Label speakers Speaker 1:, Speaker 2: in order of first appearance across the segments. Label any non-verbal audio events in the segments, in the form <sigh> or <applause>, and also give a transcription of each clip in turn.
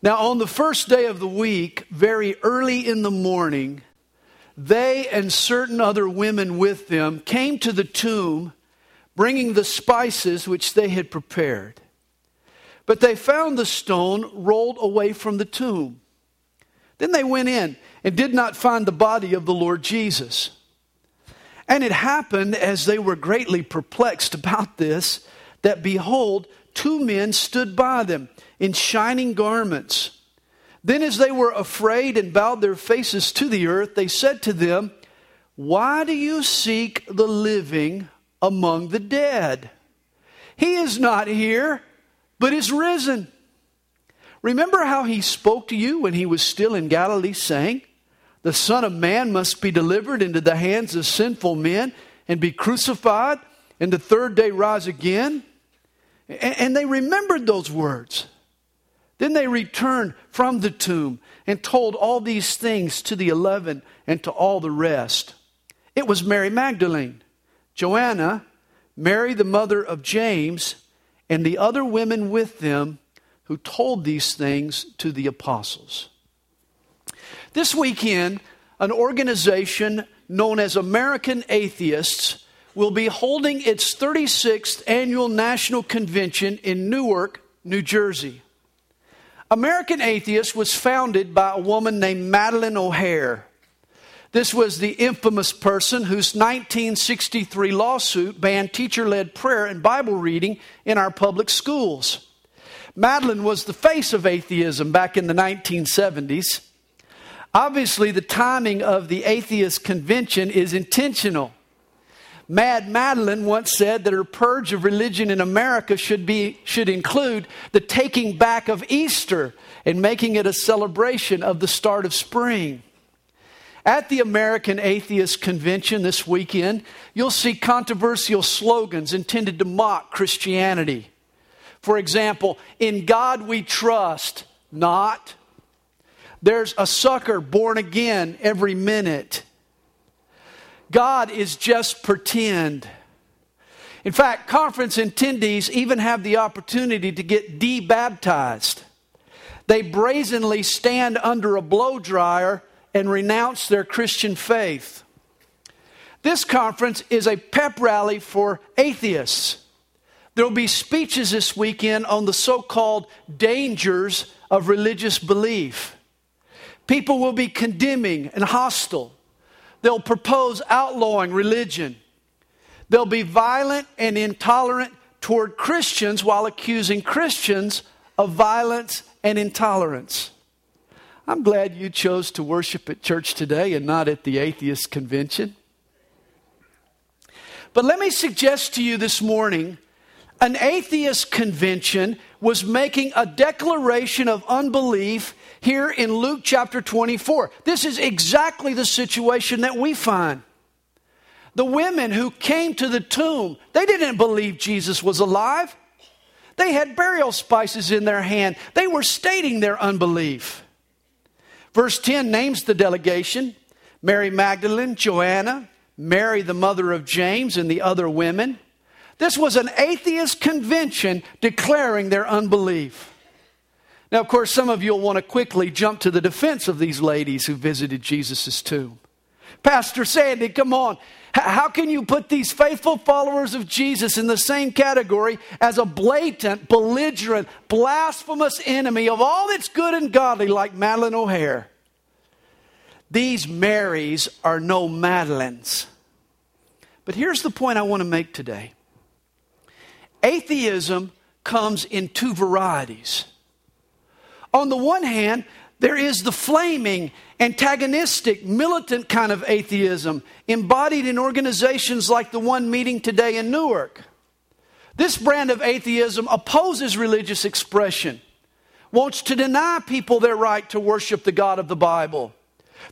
Speaker 1: Now, on the first day of the week, very early in the morning, they and certain other women with them came to the tomb, bringing the spices which they had prepared. But they found the stone rolled away from the tomb. Then they went in and did not find the body of the Lord Jesus. And it happened as they were greatly perplexed about this, that behold, two men stood by them in shining garments. Then, as they were afraid and bowed their faces to the earth, they said to them, Why do you seek the living among the dead? He is not here but is risen. Remember how he spoke to you when he was still in Galilee, saying, The Son of Man must be delivered into the hands of sinful men and be crucified, and the third day rise again? And they remembered those words. Then they returned from the tomb and told all these things to the eleven and to all the rest. It was Mary Magdalene, Joanna, Mary the mother of James, and the other women with them who told these things to the apostles. This weekend, an organization known as American Atheists will be holding its 36th annual national convention in Newark, New Jersey. American Atheist was founded by a woman named Madalyn O'Hair. This was the infamous person whose 1963 lawsuit banned teacher led prayer and Bible reading in our public schools. Madalyn was the face of atheism back in the 1970s. Obviously, the timing of the atheist convention is intentional. Mad Madalyn once said that her purge of religion in America should, be, should include the taking back of Easter and making it a celebration of the start of spring. At the American Atheist Convention this weekend, you'll see controversial slogans intended to mock Christianity. For example, in God we trust, not. There's a sucker born again every minute. God is just pretend. In fact, conference attendees even have the opportunity to get debaptized. They brazenly stand under a blow dryer and renounce their Christian faith. This conference is a pep rally for atheists. There will be speeches this weekend on the so called dangers of religious belief. People will be condemning and hostile. They'll propose outlawing religion. They'll be violent and intolerant toward Christians while accusing Christians of violence and intolerance. I'm glad you chose to worship at church today and not at the atheist convention. But let me suggest to you this morning an atheist convention was making a declaration of unbelief here in Luke chapter 24. This is exactly the situation that we find. The women who came to the tomb, they didn't believe Jesus was alive. They had burial spices in their hand. They were stating their unbelief. Verse 10 names the delegation Mary Magdalene, Joanna, Mary, the mother of James, and the other women. This was an atheist convention declaring their unbelief. Now, of course, some of you will want to quickly jump to the defense of these ladies who visited Jesus' tomb. Pastor Sandy, come on. How can you put these faithful followers of Jesus in the same category as a blatant, belligerent, blasphemous enemy of all that's good and godly like Madalyn O'Hair? These Marys are no Madalyns. But here's the point I want to make today atheism comes in two varieties. On the one hand, there is the flaming, antagonistic, militant kind of atheism embodied in organizations like the one meeting today in Newark. This brand of atheism opposes religious expression, wants to deny people their right to worship the God of the Bible.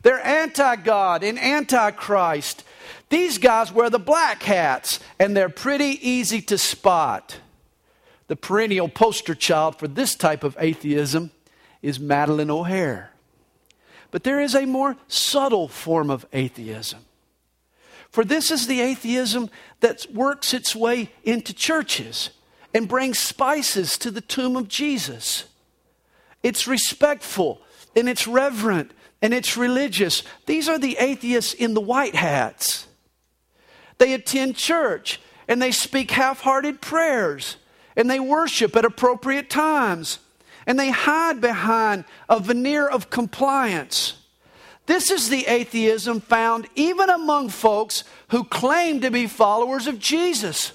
Speaker 1: They're anti God and anti Christ. These guys wear the black hats, and they're pretty easy to spot. The perennial poster child for this type of atheism is Madalyn O'Hair. But there is a more subtle form of atheism. For this is the atheism that works its way into churches and brings spices to the tomb of Jesus. it's respectful, and it's reverent, and it's religious. These are the atheists in the white hats. They attend church and they speak half hearted prayers and they worship at appropriate times and they hide behind a veneer of compliance. This is the atheism found even among folks who claim to be followers of Jesus.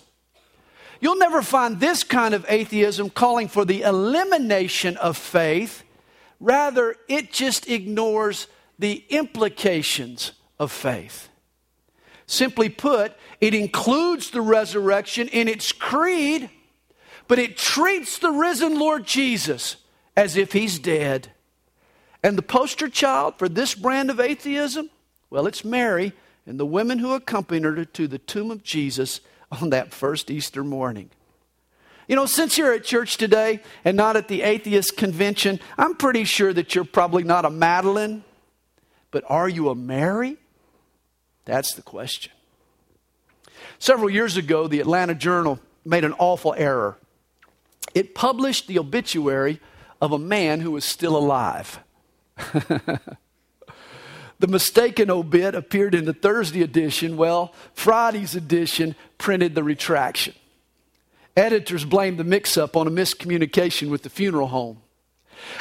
Speaker 1: You'll never find this kind of atheism calling for the elimination of faith. Rather, it just ignores the implications of faith. Simply put, it includes the resurrection in its creed, but it treats the risen Lord Jesus as if he's dead. And the poster child for this brand of atheism? Well, it's Mary and the women who accompanied her to the tomb of Jesus on that first Easter morning. You know, since you're at church today and not at the atheist convention, I'm pretty sure that you're probably not a Madalyn, but are you a Mary? That's the question. Several years ago, the Atlanta Journal made an awful error. It published the obituary of a man who was still alive. <laughs> the mistaken obit appeared in the Thursday edition. Well, Friday's edition printed the retraction. Editors blamed the mix up on a miscommunication with the funeral home.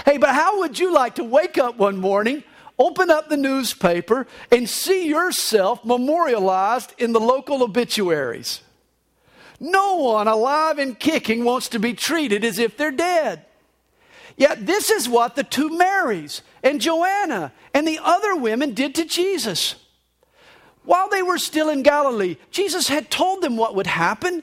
Speaker 1: Hey, but how would you like to wake up one morning open up the newspaper and see yourself memorialized in the local obituaries. No one alive and kicking wants to be treated as if they're dead. Yet, this is what the two Marys and Joanna and the other women did to Jesus. While they were still in Galilee, Jesus had told them what would happen.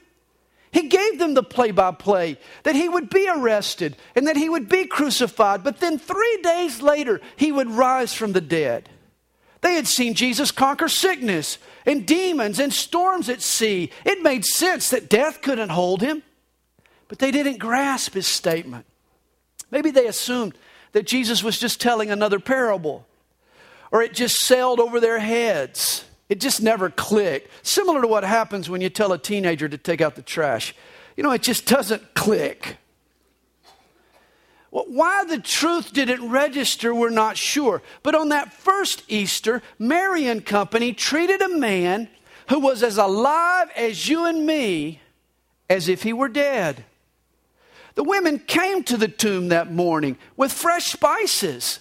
Speaker 1: He gave them the play by play that he would be arrested and that he would be crucified, but then three days later, he would rise from the dead. They had seen Jesus conquer sickness and demons and storms at sea. It made sense that death couldn't hold him, but they didn't grasp his statement. Maybe they assumed that Jesus was just telling another parable, or it just sailed over their heads. It just never clicked. Similar to what happens when you tell a teenager to take out the trash. You know, it just doesn't click. Well, why the truth didn't register, we're not sure. But on that first Easter, Mary and company treated a man who was as alive as you and me as if he were dead. The women came to the tomb that morning with fresh spices.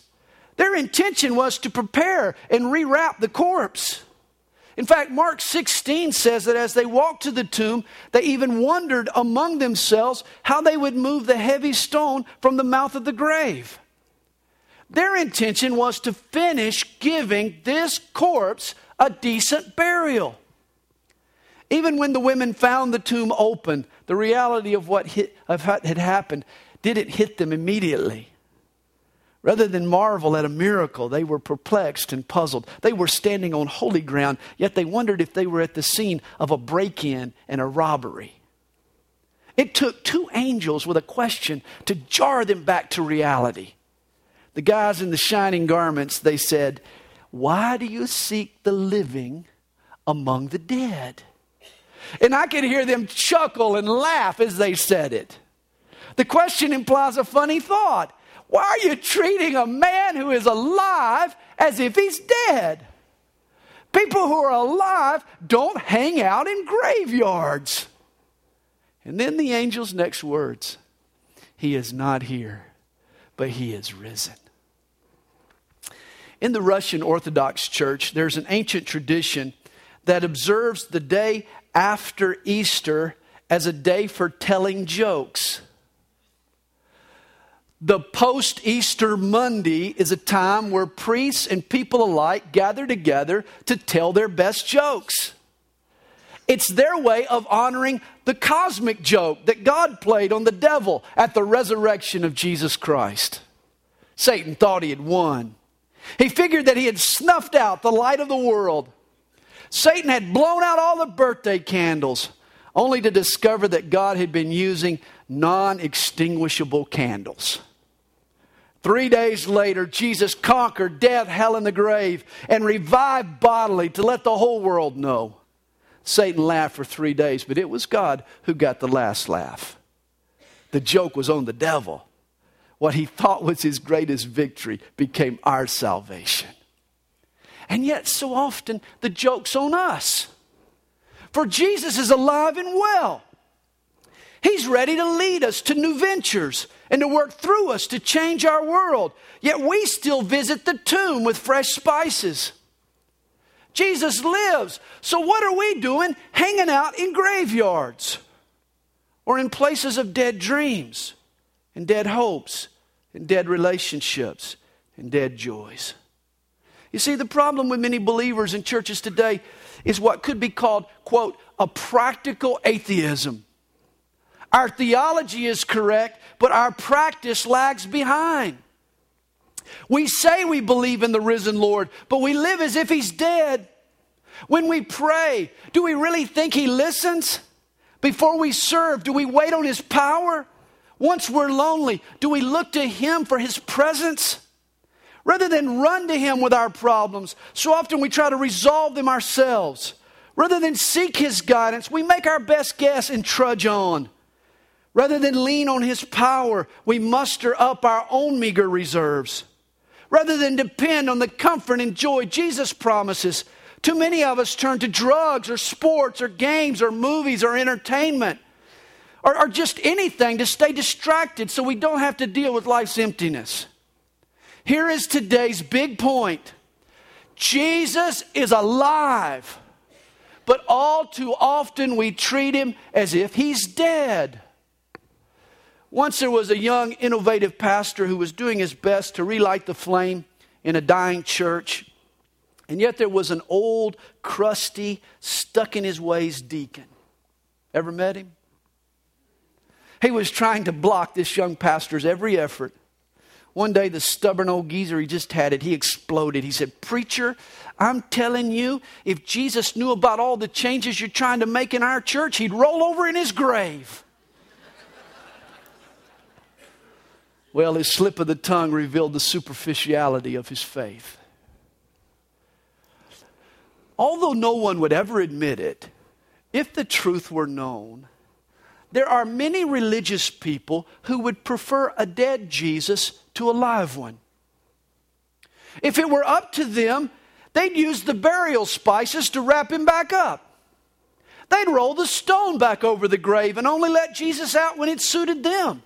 Speaker 1: Their intention was to prepare and rewrap the corpse. In fact, Mark 16 says that as they walked to the tomb, they even wondered among themselves how they would move the heavy stone from the mouth of the grave. Their intention was to finish giving this corpse a decent burial. Even when the women found the tomb open, the reality of what, hit, of what had happened didn't hit them immediately. Rather than marvel at a miracle, they were perplexed and puzzled. They were standing on holy ground, yet they wondered if they were at the scene of a break in and a robbery. It took two angels with a question to jar them back to reality. The guys in the shining garments, they said, Why do you seek the living among the dead? And I could hear them chuckle and laugh as they said it. The question implies a funny thought. Why are you treating a man who is alive as if he's dead? People who are alive don't hang out in graveyards. And then the angel's next words He is not here, but he is risen. In the Russian Orthodox Church, there's an ancient tradition that observes the day after Easter as a day for telling jokes. The post Easter Monday is a time where priests and people alike gather together to tell their best jokes. It's their way of honoring the cosmic joke that God played on the devil at the resurrection of Jesus Christ. Satan thought he had won. He figured that he had snuffed out the light of the world. Satan had blown out all the birthday candles, only to discover that God had been using non extinguishable candles. Three days later, Jesus conquered death, hell, and the grave and revived bodily to let the whole world know. Satan laughed for three days, but it was God who got the last laugh. The joke was on the devil. what he thought was his greatest victory became our salvation. And yet, so often, the joke's on us. For Jesus is alive and well. He's ready to lead us to new ventures and to work through us to change our world. Yet we still visit the tomb with fresh spices. Jesus lives. So what are we doing hanging out in graveyards or in places of dead dreams and dead hopes and dead relationships and dead joys? You see, the problem with many believers in churches today is what could be called, quote, a practical atheism. Our theology is correct, but our practice lags behind. We say we believe in the risen Lord, but we live as if he's dead. When we pray, do we really think he listens? Before we serve, do we wait on his power? Once we're lonely, do we look to him for his presence? Rather than run to him with our problems, so often we try to resolve them ourselves. Rather than seek his guidance, we make our best guess and trudge on. Rather than lean on his power, we muster up our own meager reserves. Rather than depend on the comfort and joy Jesus promises, too many of us turn to drugs or sports or games or movies or entertainment or, or just anything to stay distracted so we don't have to deal with life's emptiness. Here is today's big point Jesus is alive, but all too often we treat him as if he's dead. Once there was a young, innovative pastor who was doing his best to relight the flame in a dying church. And yet there was an old, crusty, stuck in his ways deacon. Ever met him? He was trying to block this young pastor's every effort. One day, the stubborn old geezer, he just had it. He exploded. He said, Preacher, I'm telling you, if Jesus knew about all the changes you're trying to make in our church, he'd roll over in his grave. Well, his slip of the tongue revealed the superficiality of his faith. Although no one would ever admit it, if the truth were known, there are many religious people who would prefer a dead Jesus to a live one. If it were up to them, they'd use the burial spices to wrap him back up. They'd roll the stone back over the grave and only let Jesus out when it suited them.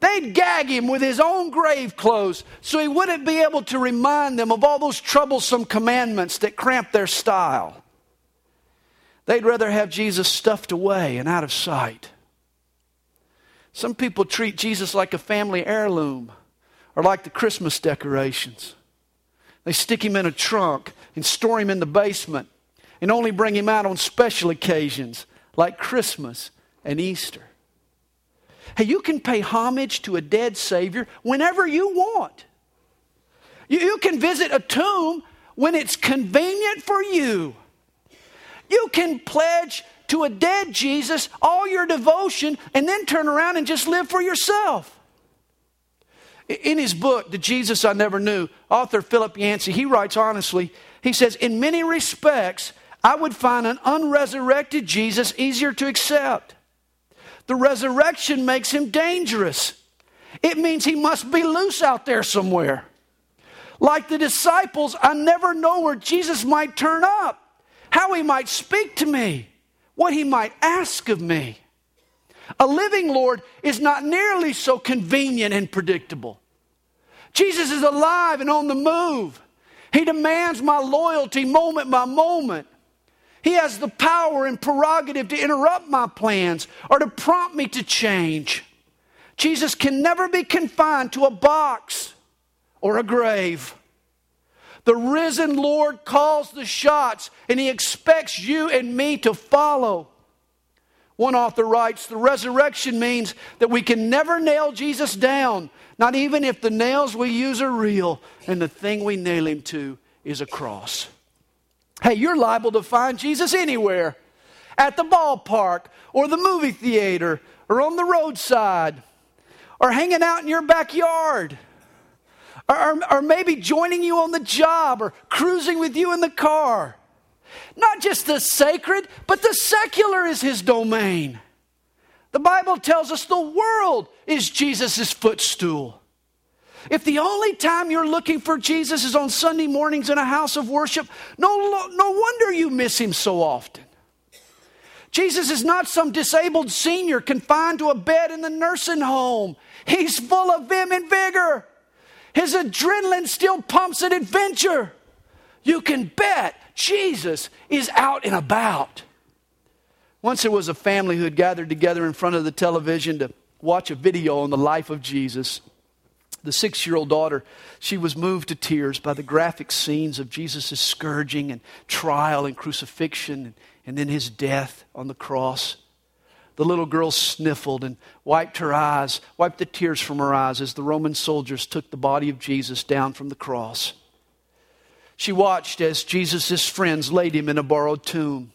Speaker 1: They'd gag him with his own grave clothes so he wouldn't be able to remind them of all those troublesome commandments that cramped their style. They'd rather have Jesus stuffed away and out of sight. Some people treat Jesus like a family heirloom or like the Christmas decorations. They stick him in a trunk and store him in the basement and only bring him out on special occasions like Christmas and Easter. Hey, you can pay homage to a dead Savior whenever you want. You, you can visit a tomb when it's convenient for you. You can pledge to a dead Jesus all your devotion and then turn around and just live for yourself. In his book, The Jesus I Never Knew, author Philip Yancey, he writes honestly, he says, In many respects, I would find an unresurrected Jesus easier to accept. The resurrection makes him dangerous. It means he must be loose out there somewhere. Like the disciples, I never know where Jesus might turn up, how he might speak to me, what he might ask of me. A living Lord is not nearly so convenient and predictable. Jesus is alive and on the move. He demands my loyalty moment by moment. He has the power and prerogative to interrupt my plans or to prompt me to change. Jesus can never be confined to a box or a grave. The risen Lord calls the shots and he expects you and me to follow. One author writes The resurrection means that we can never nail Jesus down, not even if the nails we use are real and the thing we nail him to is a cross. Hey, you're liable to find Jesus anywhere at the ballpark or the movie theater or on the roadside or hanging out in your backyard or, or, or, maybe joining you on the job or cruising with you in the car. Not just the sacred, but the secular is his domain. The Bible tells us the world is Jesus' footstool. If the only time you're looking for Jesus is on Sunday mornings in a house of worship, no, no wonder you miss him so often. Jesus is not some disabled senior confined to a bed in the nursing home. He's full of vim and vigor. His adrenaline still pumps at adventure. You can bet Jesus is out and about. Once there was a family who had gathered together in front of the television to watch a video on the life of Jesus. The six year old daughter, she was moved to tears by the graphic scenes of Jesus' scourging and trial and crucifixion and, then his death on the cross. The little girl sniffled and wiped her eyes, wiped the tears from her eyes as the Roman soldiers took the body of Jesus down from the cross. She watched as Jesus' friends laid him in a borrowed tomb.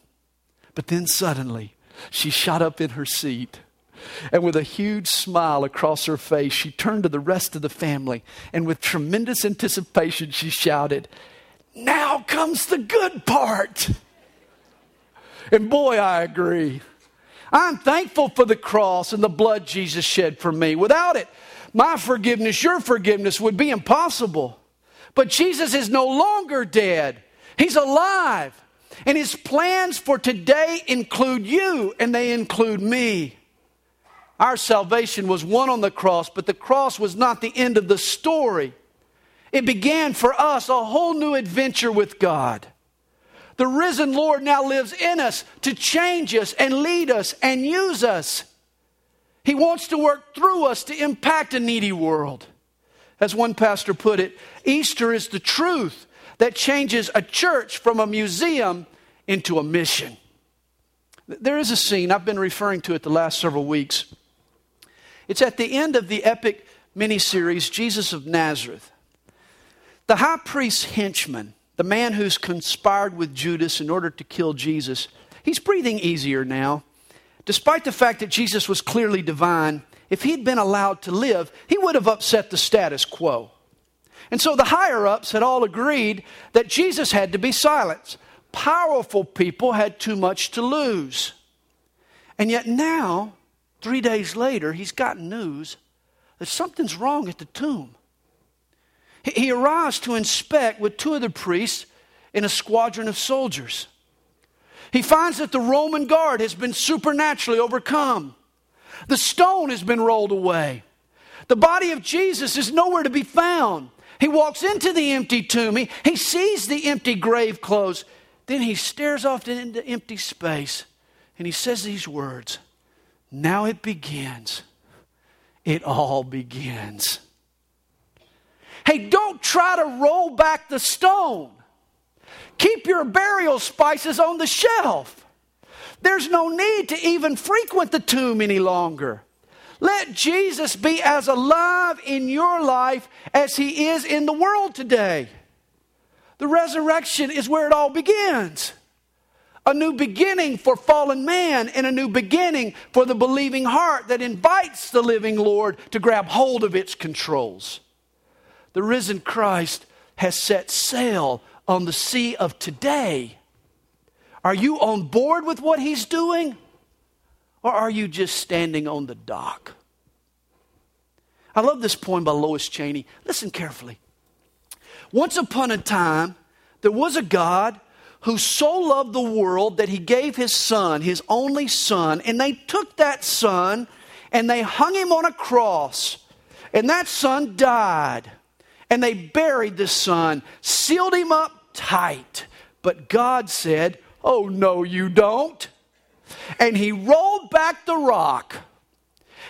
Speaker 1: But then suddenly, she shot up in her seat. And with a huge smile across her face, she turned to the rest of the family. And with tremendous anticipation, she shouted, Now comes the good part. And boy, I agree. I'm thankful for the cross and the blood Jesus shed for me. Without it, my forgiveness, your forgiveness would be impossible. But Jesus is no longer dead, He's alive. And His plans for today include you and they include me. Our salvation was won on the cross, but the cross was not the end of the story. It began for us a whole new adventure with God. The risen Lord now lives in us to change us and lead us and use us. He wants to work through us to impact a needy world. As one pastor put it, Easter is the truth that changes a church from a museum into a mission. There is a scene, I've been referring to it the last several weeks. It's at the end of the epic miniseries, Jesus of Nazareth. The high priest's henchman the man who's conspired with Judas in order to kill Jesus, he's breathing easier now. Despite the fact that Jesus was clearly divine, if he'd been allowed to live, he would have upset the status quo. And so the higher ups had all agreed that Jesus had to be silenced. Powerful people had too much to lose. And yet now, three days later, he's gotten news that something's wrong at the tomb. He arrives to inspect with two of the priests in a squadron of soldiers. He finds that the Roman guard has been supernaturally overcome. The stone has been rolled away. The body of Jesus is nowhere to be found. He walks into the empty tomb. He, he sees the empty grave clothes. Then he stares off into empty space and he says these words Now it begins. It all begins. Hey, don't try to roll back the stone. Keep your burial spices on the shelf. There's no need to even frequent the tomb any longer. Let Jesus be as alive in your life as he is in the world today. The resurrection is where it all begins. A new beginning for fallen man and a new beginning for the believing heart that invites the living Lord to grab hold of its controls the risen Christ has set sail on the sea of today. Are you on board with what he's doing? Or are you just standing on the dock? I love this poem by Lois Cheney. Listen carefully. Once upon a time, there was a God who so loved the world that he gave his son, his only son, and they took that son and they hung him on a cross. And that son died. And they buried the son, sealed him up tight. But God said, Oh, no, you don't. And he rolled back the rock.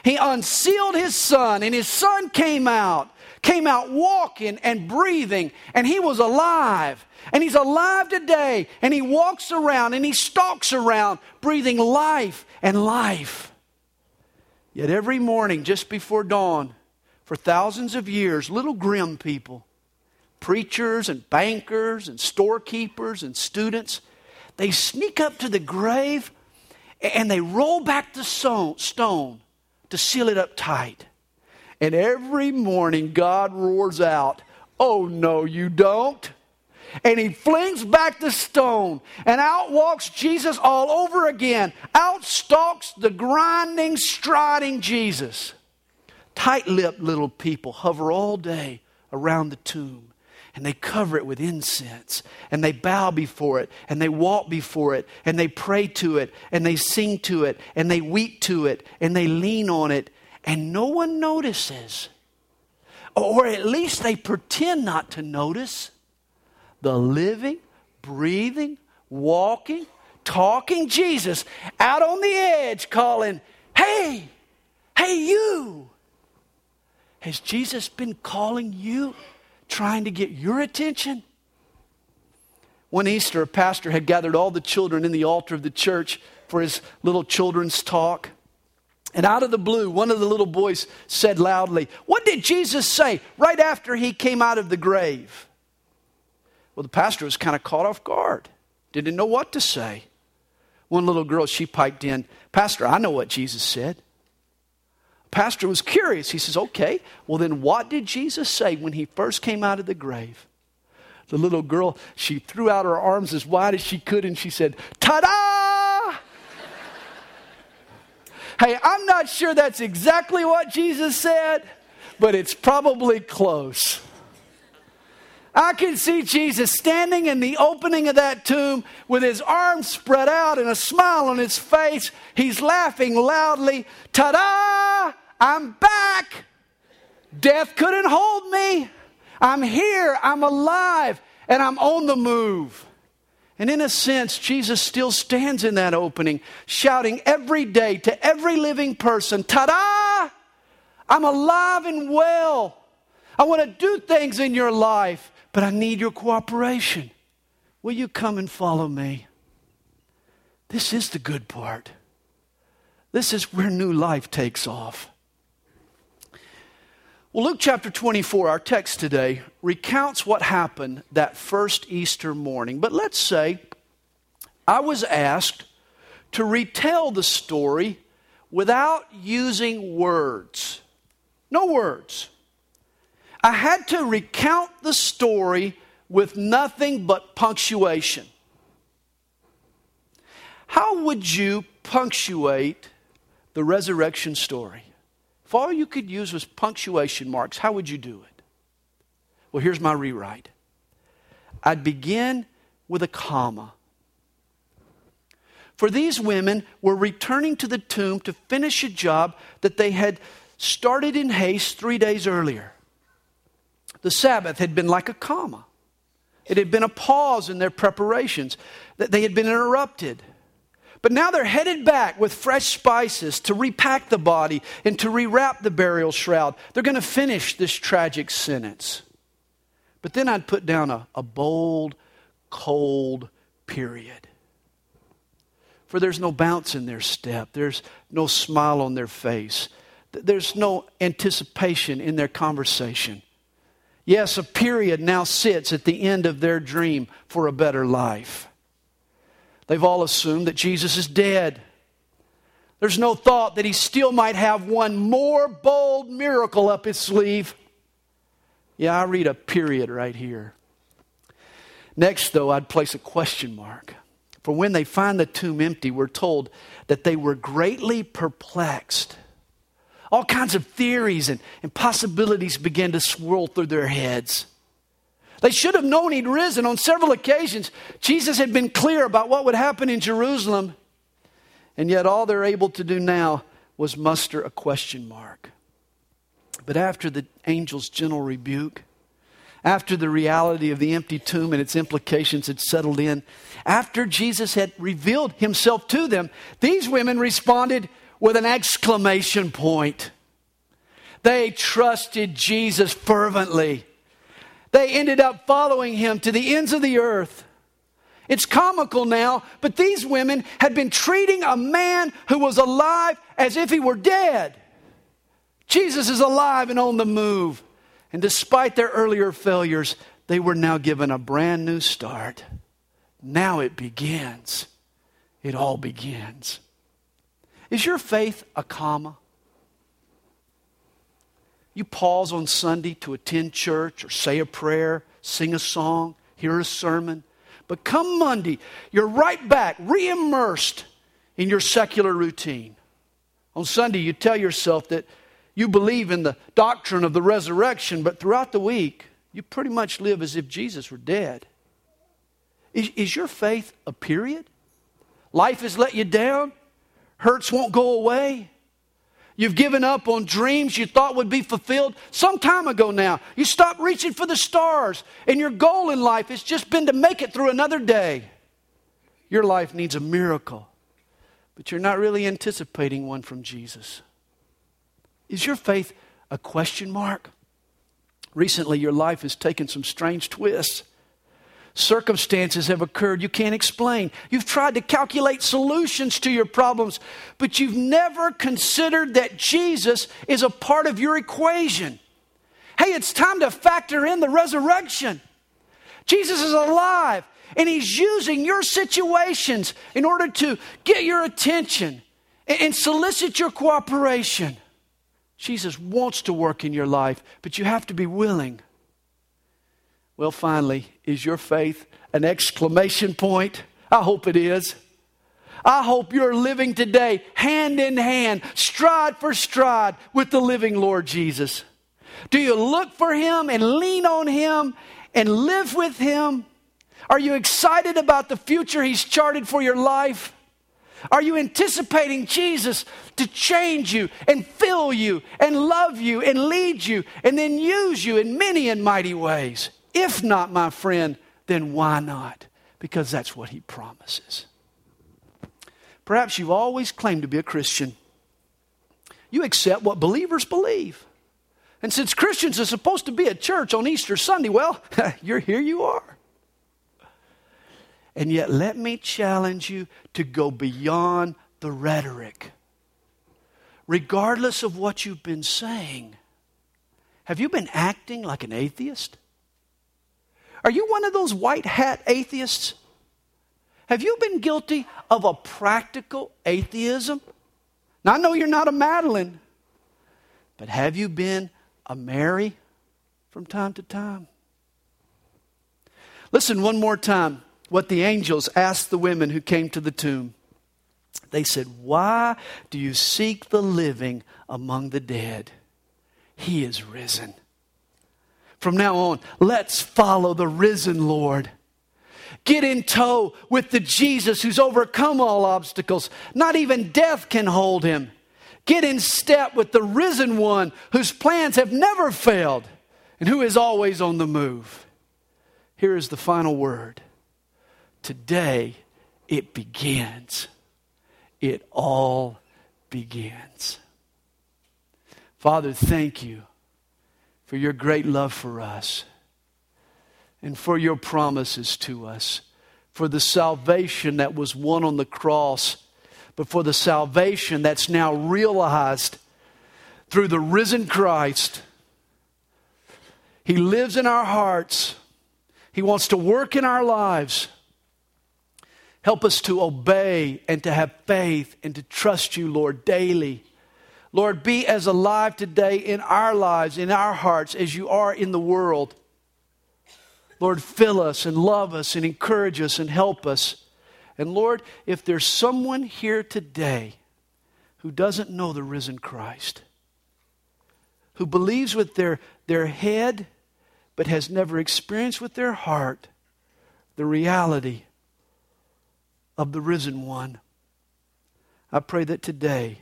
Speaker 1: He unsealed his son, and his son came out, came out walking and breathing, and he was alive. And he's alive today, and he walks around and he stalks around, breathing life and life. Yet every morning, just before dawn, for thousands of years, little grim people, preachers and bankers and storekeepers and students, they sneak up to the grave and they roll back the stone to seal it up tight. And every morning, God roars out, Oh, no, you don't. and he flings back the stone, and out walks Jesus all over again. Out stalks the grinding, striding Jesus. Tight lipped little people hover all day around the tomb and they cover it with incense and they bow before it and they walk before it and they pray to it and they sing to it and they weep to it and they lean on it and no one notices. Or at least they pretend not to notice the living, breathing, walking, talking Jesus out on the edge calling, Hey, hey, you. Has Jesus been calling you? Trying to get your attention? One Easter, a pastor had gathered all the children in the altar of the church for his little children's talk. And out of the blue, one of the little boys said loudly, What did Jesus say right after he came out of the grave? Well, the pastor was kind of caught off guard, didn't know what to say. One little girl, she piped in, Pastor, I know what Jesus said. Pastor was curious. He says, Okay, well, then what did Jesus say when he first came out of the grave? The little girl, she threw out her arms as wide as she could and she said, Ta da! <laughs> hey, I'm not sure that's exactly what Jesus said, but it's probably close. I can see Jesus standing in the opening of that tomb with his arms spread out and a smile on his face. He's laughing loudly. Ta da! I'm back. Death couldn't hold me. I'm here. I'm alive. And I'm on the move. And in a sense, Jesus still stands in that opening, shouting every day to every living person, Ta da! I'm alive and well. I want to do things in your life but I need your cooperation. Will you come and follow me? This is the good part. This is where new life takes off. Well, Luke chapter 24, our text today, recounts what happened that first Easter morning. But let's say I was asked to retell the story without using words. No words. I had to recount the story with nothing but punctuation. How would you punctuate the resurrection story? If all you could use was punctuation marks, how would you do it? Well, here's my rewrite I'd begin with a comma. For these women were returning to the tomb to finish a job that they had started in haste three days earlier. The Sabbath had been like a comma. It had been a pause in their preparations, that they had been interrupted. But now they're headed back with fresh spices to repack the body and to rewrap the burial shroud. They're going to finish this tragic sentence. But then I'd put down a, a bold, cold period. For there's no bounce in their step, there's no smile on their face, there's no anticipation in their conversation. Yes, a period now sits at the end of their dream for a better life. They've all assumed that Jesus is dead. There's no thought that he still might have one more bold miracle up his sleeve. Yeah, I read a period right here. Next, though, I'd place a question mark. For when they find the tomb empty, we're told that they were greatly perplexed all kinds of theories and, and possibilities began to swirl through their heads. They should have known he'd risen on several occasions. Jesus had been clear about what would happen in Jerusalem. And yet, all they're able to do now was muster a question mark. But after the angel's gentle rebuke, after the reality of the empty tomb and its implications had settled in, after Jesus had revealed himself to them, these women responded with an exclamation point. They trusted Jesus fervently. They ended up following him to the ends of the earth. It's comical now, but these women had been treating a man who was alive as if he were dead. Jesus is alive and on the move. And despite their earlier failures, they were now given a brand new start. Now it begins. It all begins. Is your faith a comma? You pause on Sunday to attend church or say a prayer, sing a song, hear a sermon. But come Monday, you're right back, re immersed in your secular routine. On Sunday, you tell yourself that you believe in the doctrine of the resurrection, but throughout the week, you pretty much live as if Jesus were dead. Is, is your faith a period? Life has let you down? Hurts won't go away? You've given up on dreams you thought would be fulfilled some time ago now. You stopped reaching for the stars, and your goal in life has just been to make it through another day. Your life needs a miracle, but you're not really anticipating one from Jesus. Is your faith a question mark? Recently, your life has taken some strange twists. Circumstances have occurred you can't explain. You've tried to calculate solutions to your problems, but you've never considered that Jesus is a part of your equation. Hey, it's time to factor in the resurrection. Jesus is alive, and He's using your situations in order to get your attention and solicit your cooperation. Jesus wants to work in your life, but you have to be willing. Well, finally, is your faith an exclamation point? I hope it is. I hope you're living today hand in hand, stride for stride with the living Lord Jesus. Do you look for Him and lean on Him and live with Him? Are you excited about the future He's charted for your life? Are you anticipating Jesus to change you and fill you and love you and lead you and then use you in many and mighty ways? If not, my friend, then why not? Because that's what he promises. Perhaps you've always claimed to be a Christian. You accept what believers believe. And since Christians are supposed to be at church on Easter Sunday, well, <laughs> you're here you are. And yet, let me challenge you to go beyond the rhetoric. Regardless of what you've been saying, have you been acting like an atheist? Are you one of those white hat atheists? Have you been guilty of a practical atheism? Now, I know you're not a Madalyn, but have you been a Mary from time to time? Listen one more time what the angels asked the women who came to the tomb. They said, Why do you seek the living among the dead? He is risen. From now on, let's follow the risen Lord. Get in tow with the Jesus who's overcome all obstacles. Not even death can hold him. Get in step with the risen one whose plans have never failed and who is always on the move. Here is the final word. Today it begins. It all begins. Father, thank you for your great love for us and for your promises to us, for the salvation that was won on the cross, but for the salvation that's now realized through the risen Christ. He lives in our hearts. He wants to work in our lives. Help us to obey and to have faith and to trust you, Lord, daily. Lord, be as alive today in our lives, in our hearts, as you are in the world. Lord, fill us and love us and encourage us and help us. And Lord, if there's someone here today who doesn't know the risen Christ, who believes with their, their head but has never experienced with their heart the reality of the risen one, I pray that today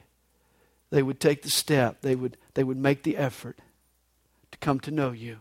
Speaker 1: they would take the step, they would, they would make the effort to come to know you.